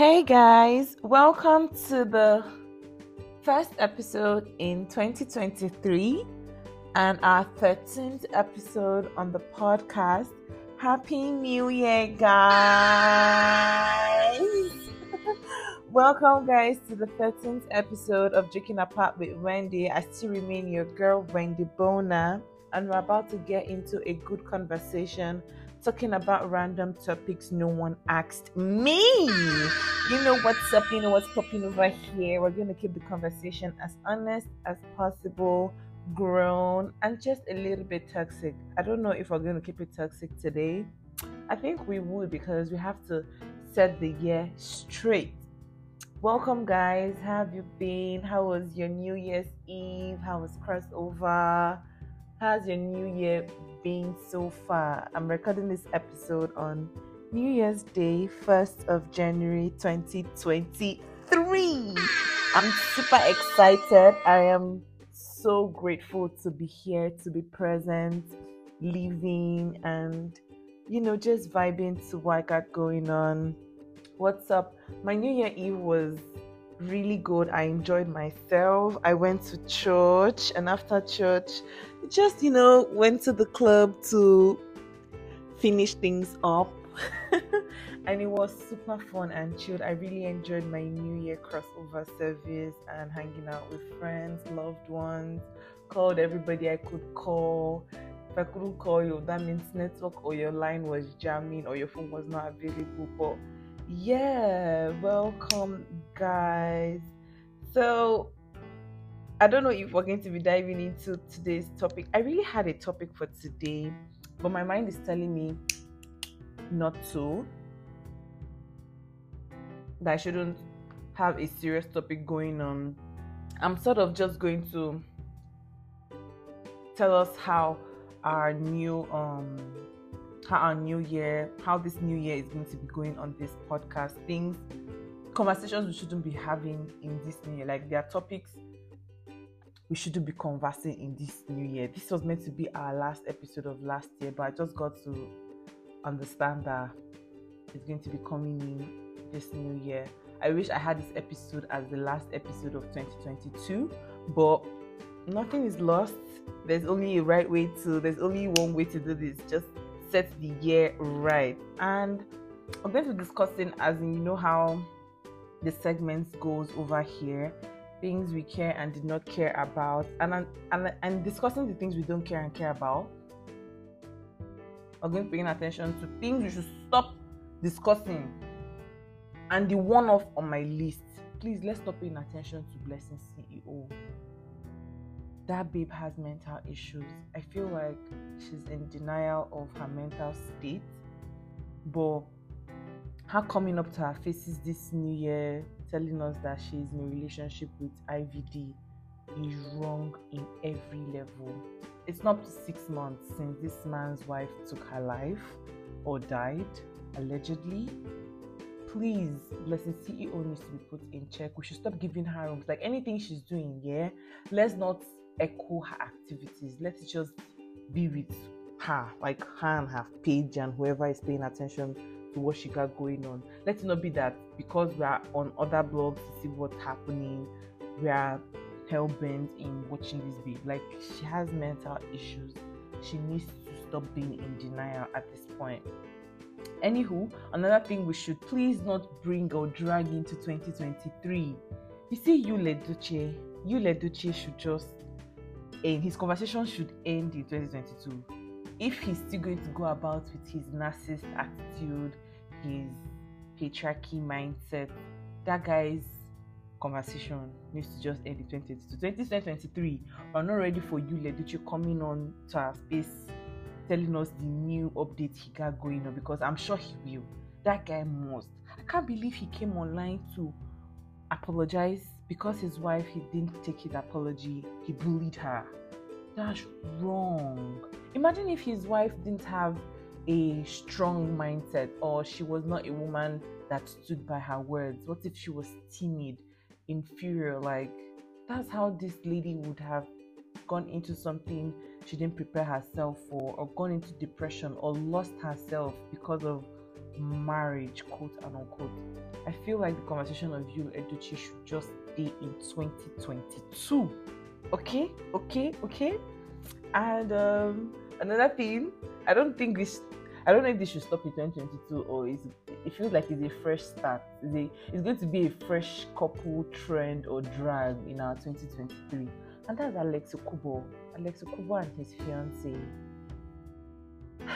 Hey guys, welcome to the first episode in 2023 and our 13th episode on the podcast. Happy New Year, guys! welcome, guys, to the 13th episode of Drinking Apart with Wendy. I still remain your girl, Wendy Bona, and we're about to get into a good conversation talking about random topics no one asked me. You know what's up, you know what's popping over here. We're going to keep the conversation as honest as possible, grown, and just a little bit toxic. I don't know if we're going to keep it toxic today. I think we would because we have to set the year straight. Welcome, guys. How have you been? How was your New Year's Eve? How was crossover? How's your New Year been so far? I'm recording this episode on New Year's Day, 1st of January 2023. I'm super excited. I am so grateful to be here, to be present, living, and you know, just vibing to what I got going on. What's up? My New Year Eve was really good. I enjoyed myself. I went to church, and after church, just you know went to the club to finish things up. and it was super fun and chilled. I really enjoyed my New Year crossover service and hanging out with friends, loved ones. Called everybody I could call. If I couldn't call you, that means network or your line was jamming or your phone was not available. But yeah, welcome, guys. So, I don't know if we're going to be diving into today's topic. I really had a topic for today, but my mind is telling me not to. That I shouldn't have a serious topic going on. I'm sort of just going to tell us how our new um how our new year, how this new year is going to be going on this podcast. Things, conversations we shouldn't be having in this new year. Like there are topics we shouldn't be conversing in this new year. This was meant to be our last episode of last year, but I just got to understand that it's going to be coming in this new year. I wish I had this episode as the last episode of 2022, but nothing is lost. There's only a right way to, there's only one way to do this. Just set the year right. And I'm going to be discussing, as you know, how the segments goes over here things we care and did not care about and and, and discussing the things we don't care and care about to paying attention to things we should stop discussing and the one off on my list please let's stop paying attention to blessing ceo that babe has mental issues. I feel like she's in denial of her mental state. But her coming up to her faces this new year, telling us that she's in a relationship with IVD, is wrong in every level. It's not six months since this man's wife took her life or died, allegedly. Please, Blessing CEO needs to be put in check. We should stop giving her rooms. Like anything she's doing, yeah. Let's not echo her activities. Let's just be with her, like her and her page and whoever is paying attention to what she got going on. Let it not be that because we are on other blogs to see what's happening, we are hell bent in watching this babe. Like she has mental issues. She needs to stop being in denial at this point. Anywho, another thing we should please not bring or drag into 2023. You see, Yul Edochie, Yul Edochie should just end, his conversation should end in 2022. If he's still going to go about with his narcissist attitude, his patriarchy mindset, that guy's conversation needs to just end in 2022. 2023, we're not ready for you, Leduce, coming on to our space telling us the new update he got going on because I'm sure he will. That guy must. I can't believe he came online to apologize because his wife he didn't take his apology he bullied her that's wrong imagine if his wife didn't have a strong mindset or she was not a woman that stood by her words what if she was timid inferior like that's how this lady would have gone into something she didn't prepare herself for or gone into depression or lost herself because of marriage, quote and unquote. I feel like the conversation of Yul Edochie should just stay in 2022. Okay, okay, okay. And um, another thing, I don't think this. I don't know if this should stop in 2022 or is it feels like it's a fresh start. It's, a, it's going to be a fresh couple trend or drag in our 2023. And that's Alex Ekubo. Alex Ekubo and his fiance.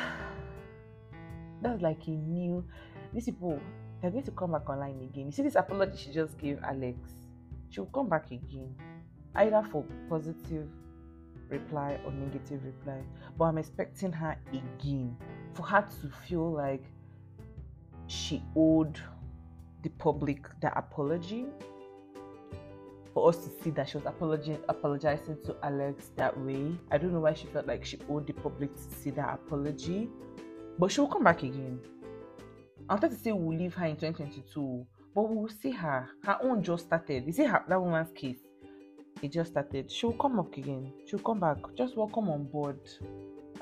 that's like a new. These people, they're going to come back online again. You see this apology she just gave Alex. She'll come back again, either for positive reply or negative reply. But I'm expecting her again for her to feel like she owed the public the apology. For us to see that she was apologizing, apologizing to Alex that way. I don't know why she felt like she owed the public to see that apology. But she'll come back again. I wanted to say we'll leave her in 2022, but we'll see her. Her own just started. You see her, that woman's case? It just started. She'll come up again. She'll come back. Just welcome on board,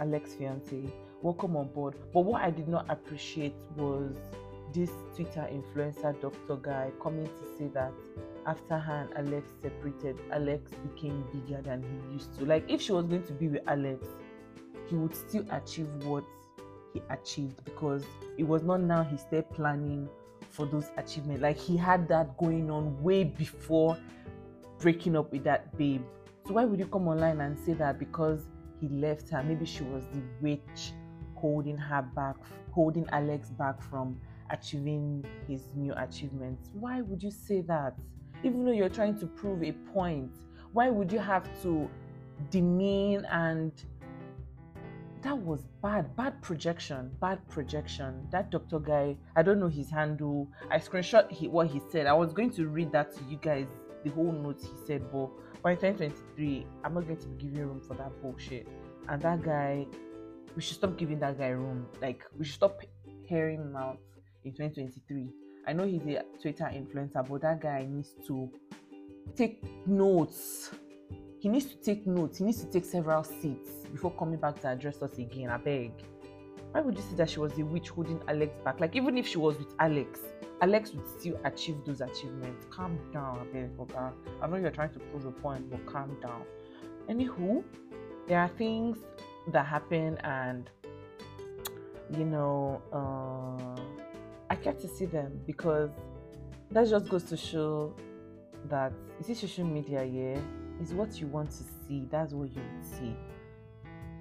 Alex fiance. Welcome on board. But what I did not appreciate was this Twitter influencer doctor guy coming to say that after her and Alex separated, Alex became bigger than he used to. Like if she was going to be with Alex, he would still achieve what he achieved because it was not now he started planning for those achievements. Like he had that going on way before breaking up with that babe. So why would you come online and say that because he left her, maybe she was the witch holding her back, holding Alex back from achieving his new achievements? Why would you say that? Even though you're trying to prove a point, why would you have to demean and that was bad bad projection bad projection that doctor guy i don't know his handle i screenshot he, what he said i was going to read that to you guys the whole notes he said but by 2023 i'm not going to be giving room for that bullshit and that guy we should stop giving that guy room like we should stop hearing him out in 2023 i know he's a twitter influencer but that guy needs to take notes he needs to take notes. He needs to take several seats before coming back to address us again. I beg. Why would you say that she was the witch holding Alex back? Like even if she was with Alex, Alex would still achieve those achievements. Calm down, I beg? I know you're trying to prove a point, but calm down. Anywho, there are things that happen, and you know, uh, I get to see them because that just goes to show that you see social media, yeah is what you want to see. That's what you see.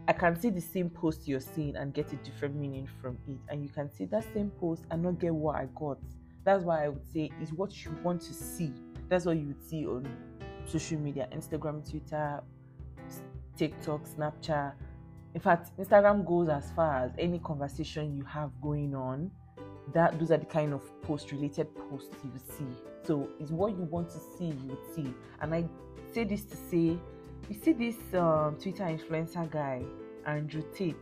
I can see the same post you're seeing and get a different meaning from it. And you can see that same post and not get what I got. That's why I would say is what you want to see. That's what you would see on social media Instagram, Twitter, TikTok, Snapchat. In fact, Instagram goes as far as any conversation you have going on. That those are the kind of post related posts you see. So it's what you want to see, you see. And I say this to say, you see this um, Twitter influencer guy, Andrew Tate,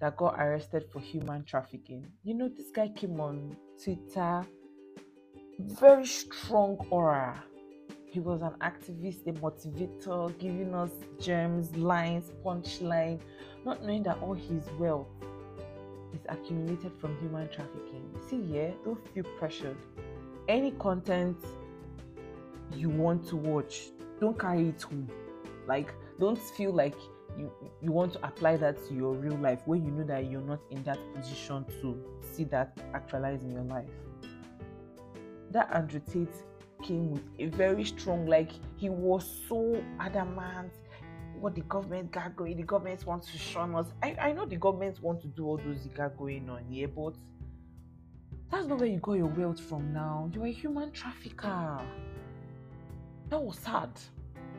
that got arrested for human trafficking. You know, this guy came on Twitter, very strong aura. He was an activist, a motivator, giving us gems, lines, punchline, not knowing that all his wealth is accumulated from human trafficking. See, yeah, don't feel pressured. Any content you want to watch, don't carry it home. Like, don't feel like you you want to apply that to your real life when you know that you're not in that position to see that actualize in your life. That Andrew Tate came with a very strong, like he was so adamant. What the government got going, the government wants to shun us. I, I know the government want to do all those got going on here, but that's not where you got your wealth from now. You're a human trafficker that was sad.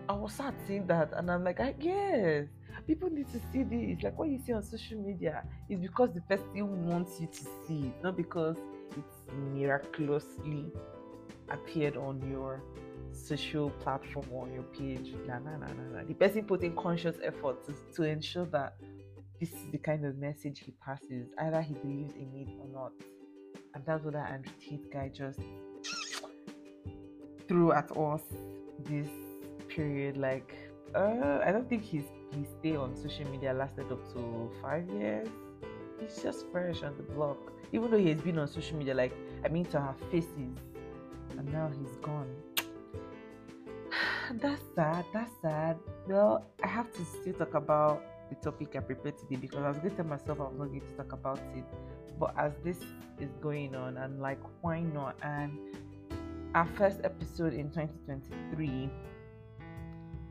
I was sad seeing that, and I'm like, I guess people need to see this. Like what you see on social media is because the person wants you to see it, not because it's miraculously appeared on your social platform or your page. Nah, nah, nah, nah, nah. The person put in conscious effort to, to ensure that this is the kind of message he passes, either he believes in it or not. And that's what that Andrew Tate guy just threw at us this period like uh, i don't think his his stay on social media lasted up to five years he's just fresh on the block. Even though he has been on social media, like I mean to our faces, and now he's gone. that's sad. That's sad. Well, I have to still talk about the topic I prepared today because I was going to tell myself I was not going to talk about it. But as this is going on, I'm like, why not? And our first episode in 2023,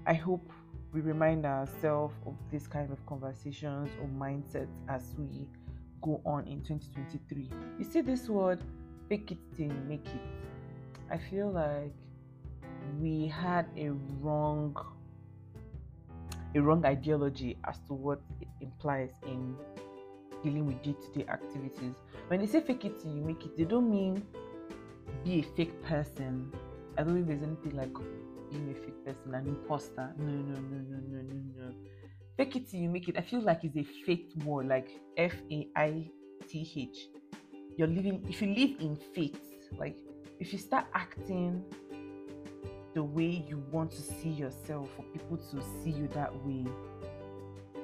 I hope we remind ourselves of this kind of conversations or mindsets as we go on in 2023. You see this word, fake it till make it. I feel like we had a wrong a wrong ideology as to what it implies in dealing with day-to-day activities. When they say fake it till you make it, they don't mean be a fake person. I don't think there's anything like being a fake person, an imposter. No, no, no, no, no, no, no. Fake it till you make it. I feel like it's a fake word, like F A I T H. You're living. If you live in faith, like if you start acting the way you want to see yourself, for people to see you that way,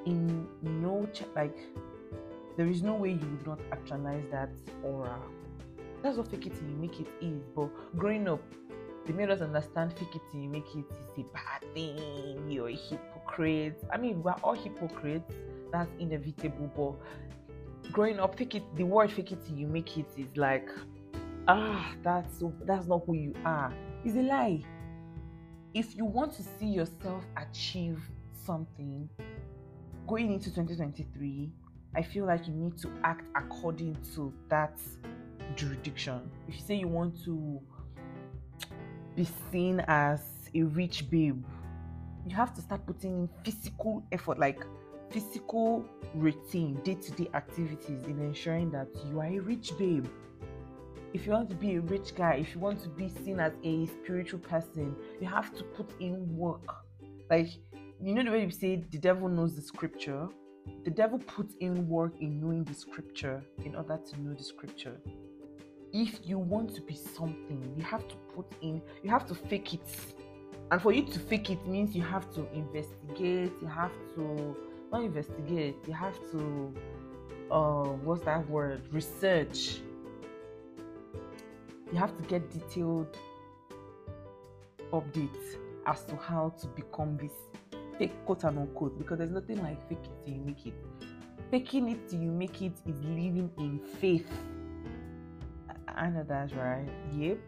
in no ch- like there is no way you would not actualize that aura. That's what fake it till you make it is. But growing up, they made us understand fake it till you make it is a bad thing. You're a hypocrite. I mean, we're all hypocrites. That's inevitable. But growing up, fake it. The word fake it till you make it is like, ah, that's. That's not who you are. It's a lie. If you want to see yourself achieve something going into 2023, I feel like you need to act according to that jurisdiction. If you say you want to be seen as a rich babe, you have to start putting in physical effort, like physical routine, day to day activities in ensuring that you are a rich babe. If you want to be a rich guy, if you want to be seen as a spiritual person, you have to put in work. Like, you know, the way you say the devil knows the scripture, the devil puts in work in knowing the scripture in order to know the scripture if you want to be something, you have to put in, you have to fake it. And for you to fake it means you have to investigate, you have to not investigate, you have to uh what's that word? Research. You have to get detailed updates as to how to become this fake quote and unquote because there's nothing like fake it till you make it. Faking it till you make it is living in faith I know that's right. Yep.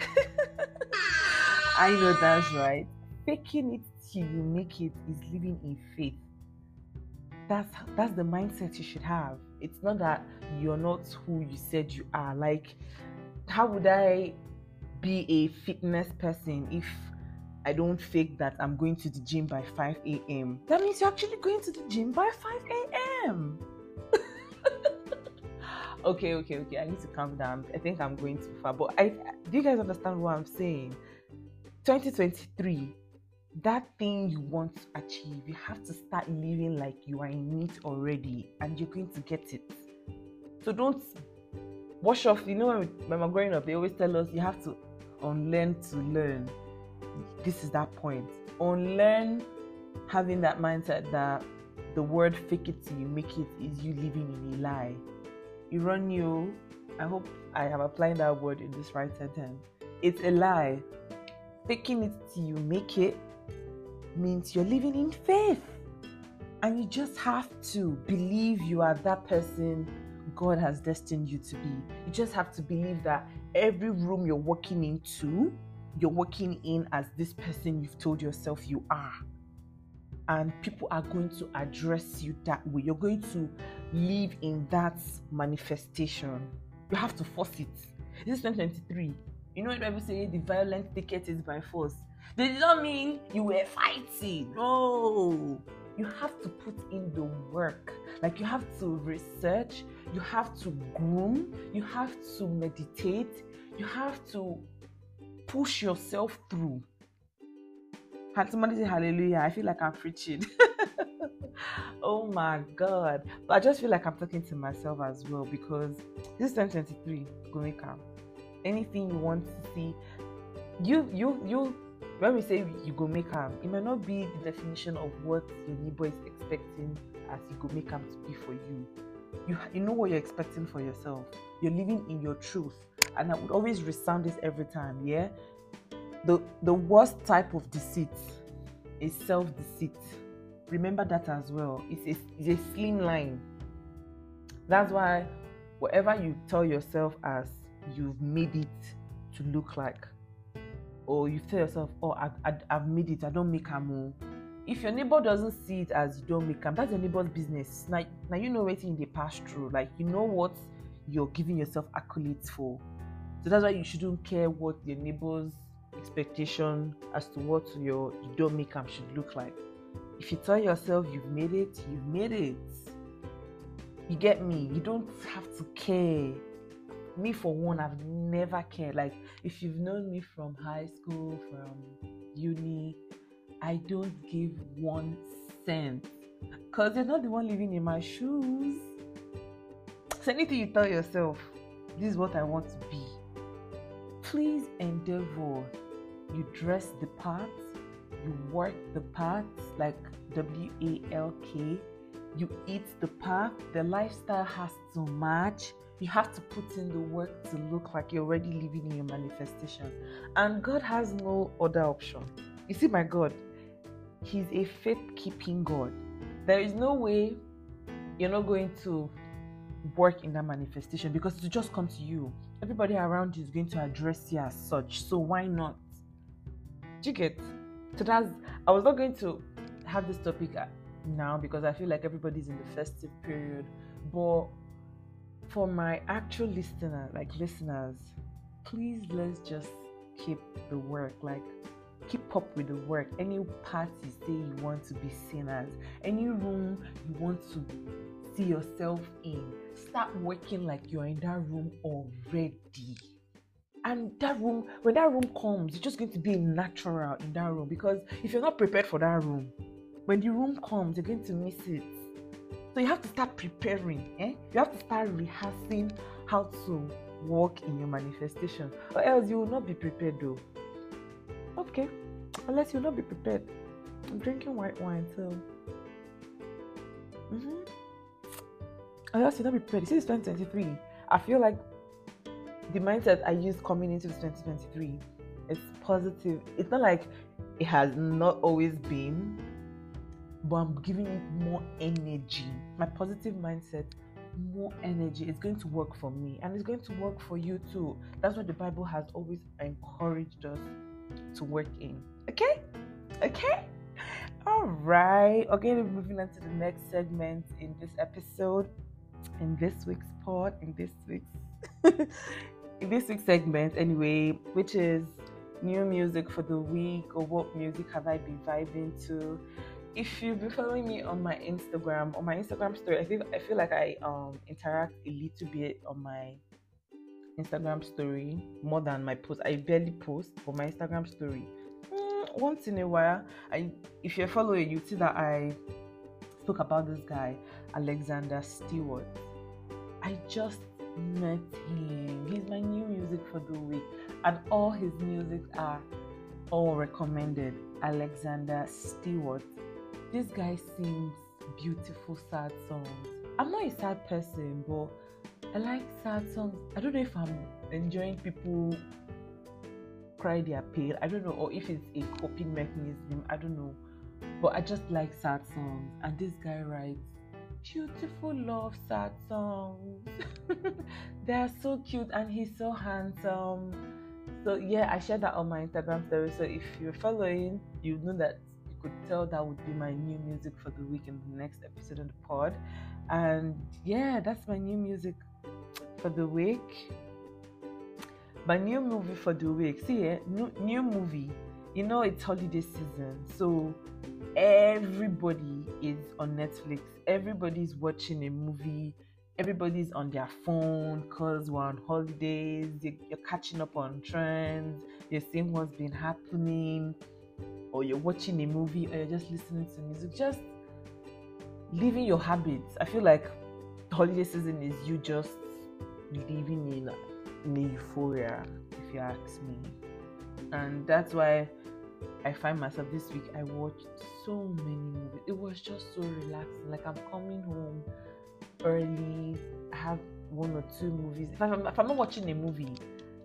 I know that's right. Faking it till you make it is living in faith. That's that's the mindset you should have. It's not that you're not who you said you are. Like, how would I be a fitness person if I don't fake that I'm going to the gym by 5 a.m.? That means you're actually going to the gym by 5 a.m okay, okay, okay. I need to calm down. I think I'm going too far. But I do you guys understand what I'm saying? 2023, that thing you want to achieve, you have to start living like you are in it already and you're going to get it. So don't wash off. You know, when, when we're growing up, they always tell us you have to unlearn to learn. This is that point. Unlearn having that mindset that the word fake it till you make it is you living in a lie you. Run your. I hope I have applied that word in this right sentence. It's a lie. Taking it till you make it means you're living in faith. And you just have to believe you are that person God has destined you to be. You just have to believe that every room you're walking into, you're walking in as this person you've told yourself you are and people are going to address you that way. You're going to live in that manifestation. You have to force it. This is 2023. You know when people say the violent ticket is by force. They did not mean you were fighting. No. You have to put in the work. Like you have to research, you have to groom, you have to meditate, you have to push yourself through can somebody say hallelujah? I feel like I'm preaching. oh my god. But I just feel like I'm talking to myself as well because this is 2023, going. Anything you want to see, you you you when we say you go make it might not be the definition of what your neighbor is expecting as you go make to be for you. You you know what you're expecting for yourself. You're living in your truth. And I would always resound this every time, yeah? The the worst type of deceit is self-deceit. Remember that as well. It's a, it's a slim line. That's why whatever you tell yourself as you've made it to look like, or you tell yourself, "Oh, I, I, have made it. I don't make a move." Oh. If your neighbor doesn't see it as you don't make them, that's your neighbor's business. Now, now you know what they pass through. Like you know what you're giving yourself accolades for. So that's why you shouldn't care what your neighbor's expectation as to what your you don't make them should look like. If you tell yourself you've made it, you've made it. You get me? You don't have to care. Me, for one, I've never cared. Like, if you've known me from high school, from uni, I don't give one cent. Because you're not the one living in my shoes. So, anything you tell yourself, this is what I want to be. Please endeavor. You dress the part, you work the part, like W A L K you eat the path, the lifestyle has to match. You have to put in the work to look like you're already living in your manifestation. And God has no other option. You see, my God, He's a faith keeping God. There is no way you're not going to work in that manifestation because it just comes to you. Everybody around you is going to address you as such. So why not? Do you get? So that's I was not going to have this topic uh, now because I feel like everybody's in the festive period. But for my actual listener, like listeners, please let's just keep the work. Like keep up with the work. Any party say you want to be seen as, any room you want to see yourself in, start working like you're in that room already. And that room, when that room comes, it's just going to be natural in that room because if you're not prepared for that room, when the room comes, you're going to miss it. So you have to start preparing. Eh? You have to start rehearsing how to walk in your manifestation, or else you will not be prepared though. Okay, unless you'll not be prepared. I'm drinking white wine, so. Mm-hmm. Unless you'll not be prepared. See, it's 2023. I feel like the mindset I used coming into 2023 is positive. It's not like it has not always been, but I'm giving it more energy. My positive mindset, more energy. It's going to work for me and it's going to work for you too. That's what the Bible has always encouraged us to work in. Okay? Okay? All right. Okay, moving on to the next segment in this episode, in this week's pod, in this week's in this week's segment anyway, which is new music for the week or what music have I been vibing to if you've been following me on my Instagram, on my Instagram story, I feel I feel like I um interact a little bit on my Instagram story more than my post. I barely post, but my Instagram story mm, once in a while. I if you're following, you see that I spoke about this guy Alexander Stewart. I just met him. He's my new music for the week, and all his music are all recommended. Alexander Stewart this guy sings beautiful sad songs. I'm not a sad person, but I like sad songs. I don't know if I'm enjoying people cry their pain. I don't know, or if it's a coping mechanism. I don't know. But I just like sad songs. And this guy writes beautiful love sad songs. They're so cute and he's so handsome. So yeah, I shared that on my Instagram story. So if you're following, you know that you could tell that would be my new music for the week in the next episode of the pod. And yeah, that's my new music for the week. My new movie for the week. See, yeah, new, new movie. You know, it's holiday season. So everybody is on Netflix. Everybody's watching a movie. Everybody's on their phone because we're on holidays. You're, you're catching up on trends. You're seeing what's been happening or you're watching a movie or you're just listening to music, just living your habits. I feel like holiday season is you just living in, in euphoria, if you ask me. And that's why I find myself this week. I watched so many movies. It was just so relaxing. Like I'm coming home early. I have one or two movies. If I'm, if I'm not watching a movie,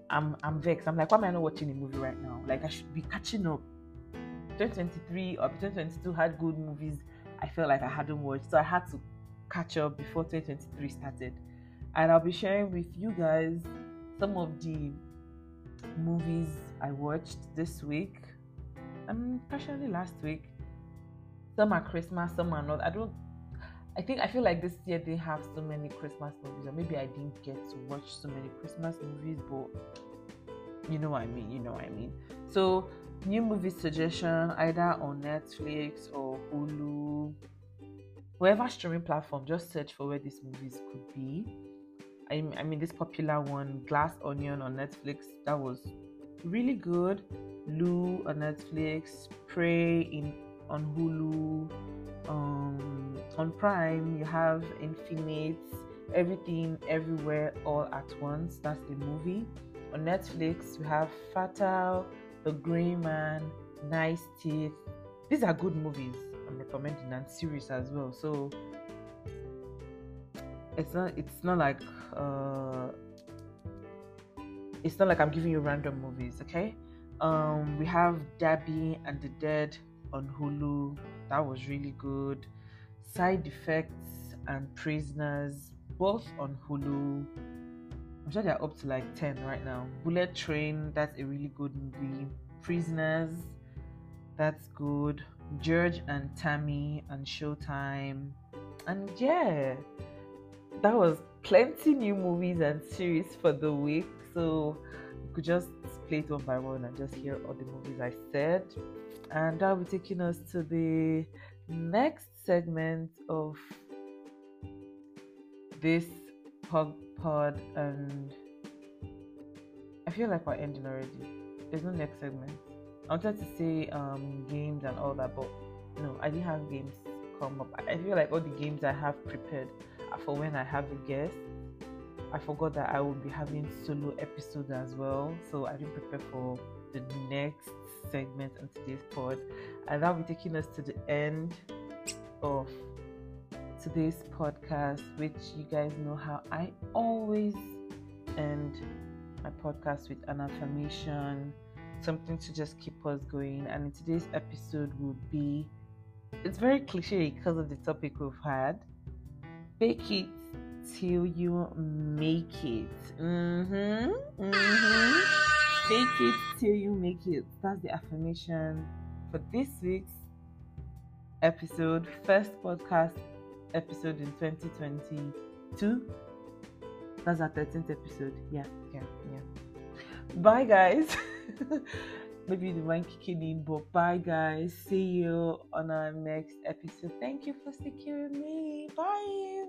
I'm I'm vexed. I'm like, why am I not watching a movie right now? Like I should be catching up. 2023 or 2022 had good movies. I felt like I hadn't watched, so I had to catch up before 2023 started. And I'll be sharing with you guys some of the movies I watched this week, and especially last week. Some are Christmas, some are not. I don't. I think I feel like this year they have so many Christmas movies, or maybe I didn't get to watch so many Christmas movies, but you know what I mean. You know what I mean. So new movie suggestion either on Netflix or Hulu, whatever streaming platform. Just search for where these movies could be. I, mean, this popular one, Glass Onion on Netflix, that was really good. Lou on Netflix, Prey in on Hulu, um, on Prime. You have Infinite, Everything, Everywhere, All at Once. That's the movie. On Netflix, you have Fatal, The Gray Man, Nice Teeth. These are good movies. I'm recommending and series as well. So it's not it's not like uh it's not like I'm giving you random movies, okay? Um we have Darby and the Dead on Hulu. That was really good. Side Effects and Prisoners, both on Hulu. I'm sure they're up to like 10 right now. Bullet Train, that's a really good movie. Prisoners, that's good. George and Tammy and Showtime. And yeah, that was plenty new movies and series for the week. So you could just play it one by one and just hear all the movies I said. And that'll be taking us to the next segment of this pod, pod and I feel like we're ending already. There's no next segment. I wanted to say um, games and all that, but no, I didn't have games come up. I feel like all the games I have prepared are for when I have a guest. I forgot that I will be having solo episodes as well, so I didn't prepare for the next segment on today's pod, and that'll be taking us to the end of today's podcast, which you guys know how I always end my podcast with an affirmation, something to just keep us going. And in today's episode will be it's very cliche because of the topic we've had. Fake it till you make it. Mm-hmm. Mm-hmm. Fake it till you make it. That's the affirmation for this week's episode, first podcast episode in 2022. That's our 13th episode. Yeah, yeah, yeah. Bye, guys. Maybe the kicking in, but bye, guys. See you on our next episode. Thank you for securing me. Bye.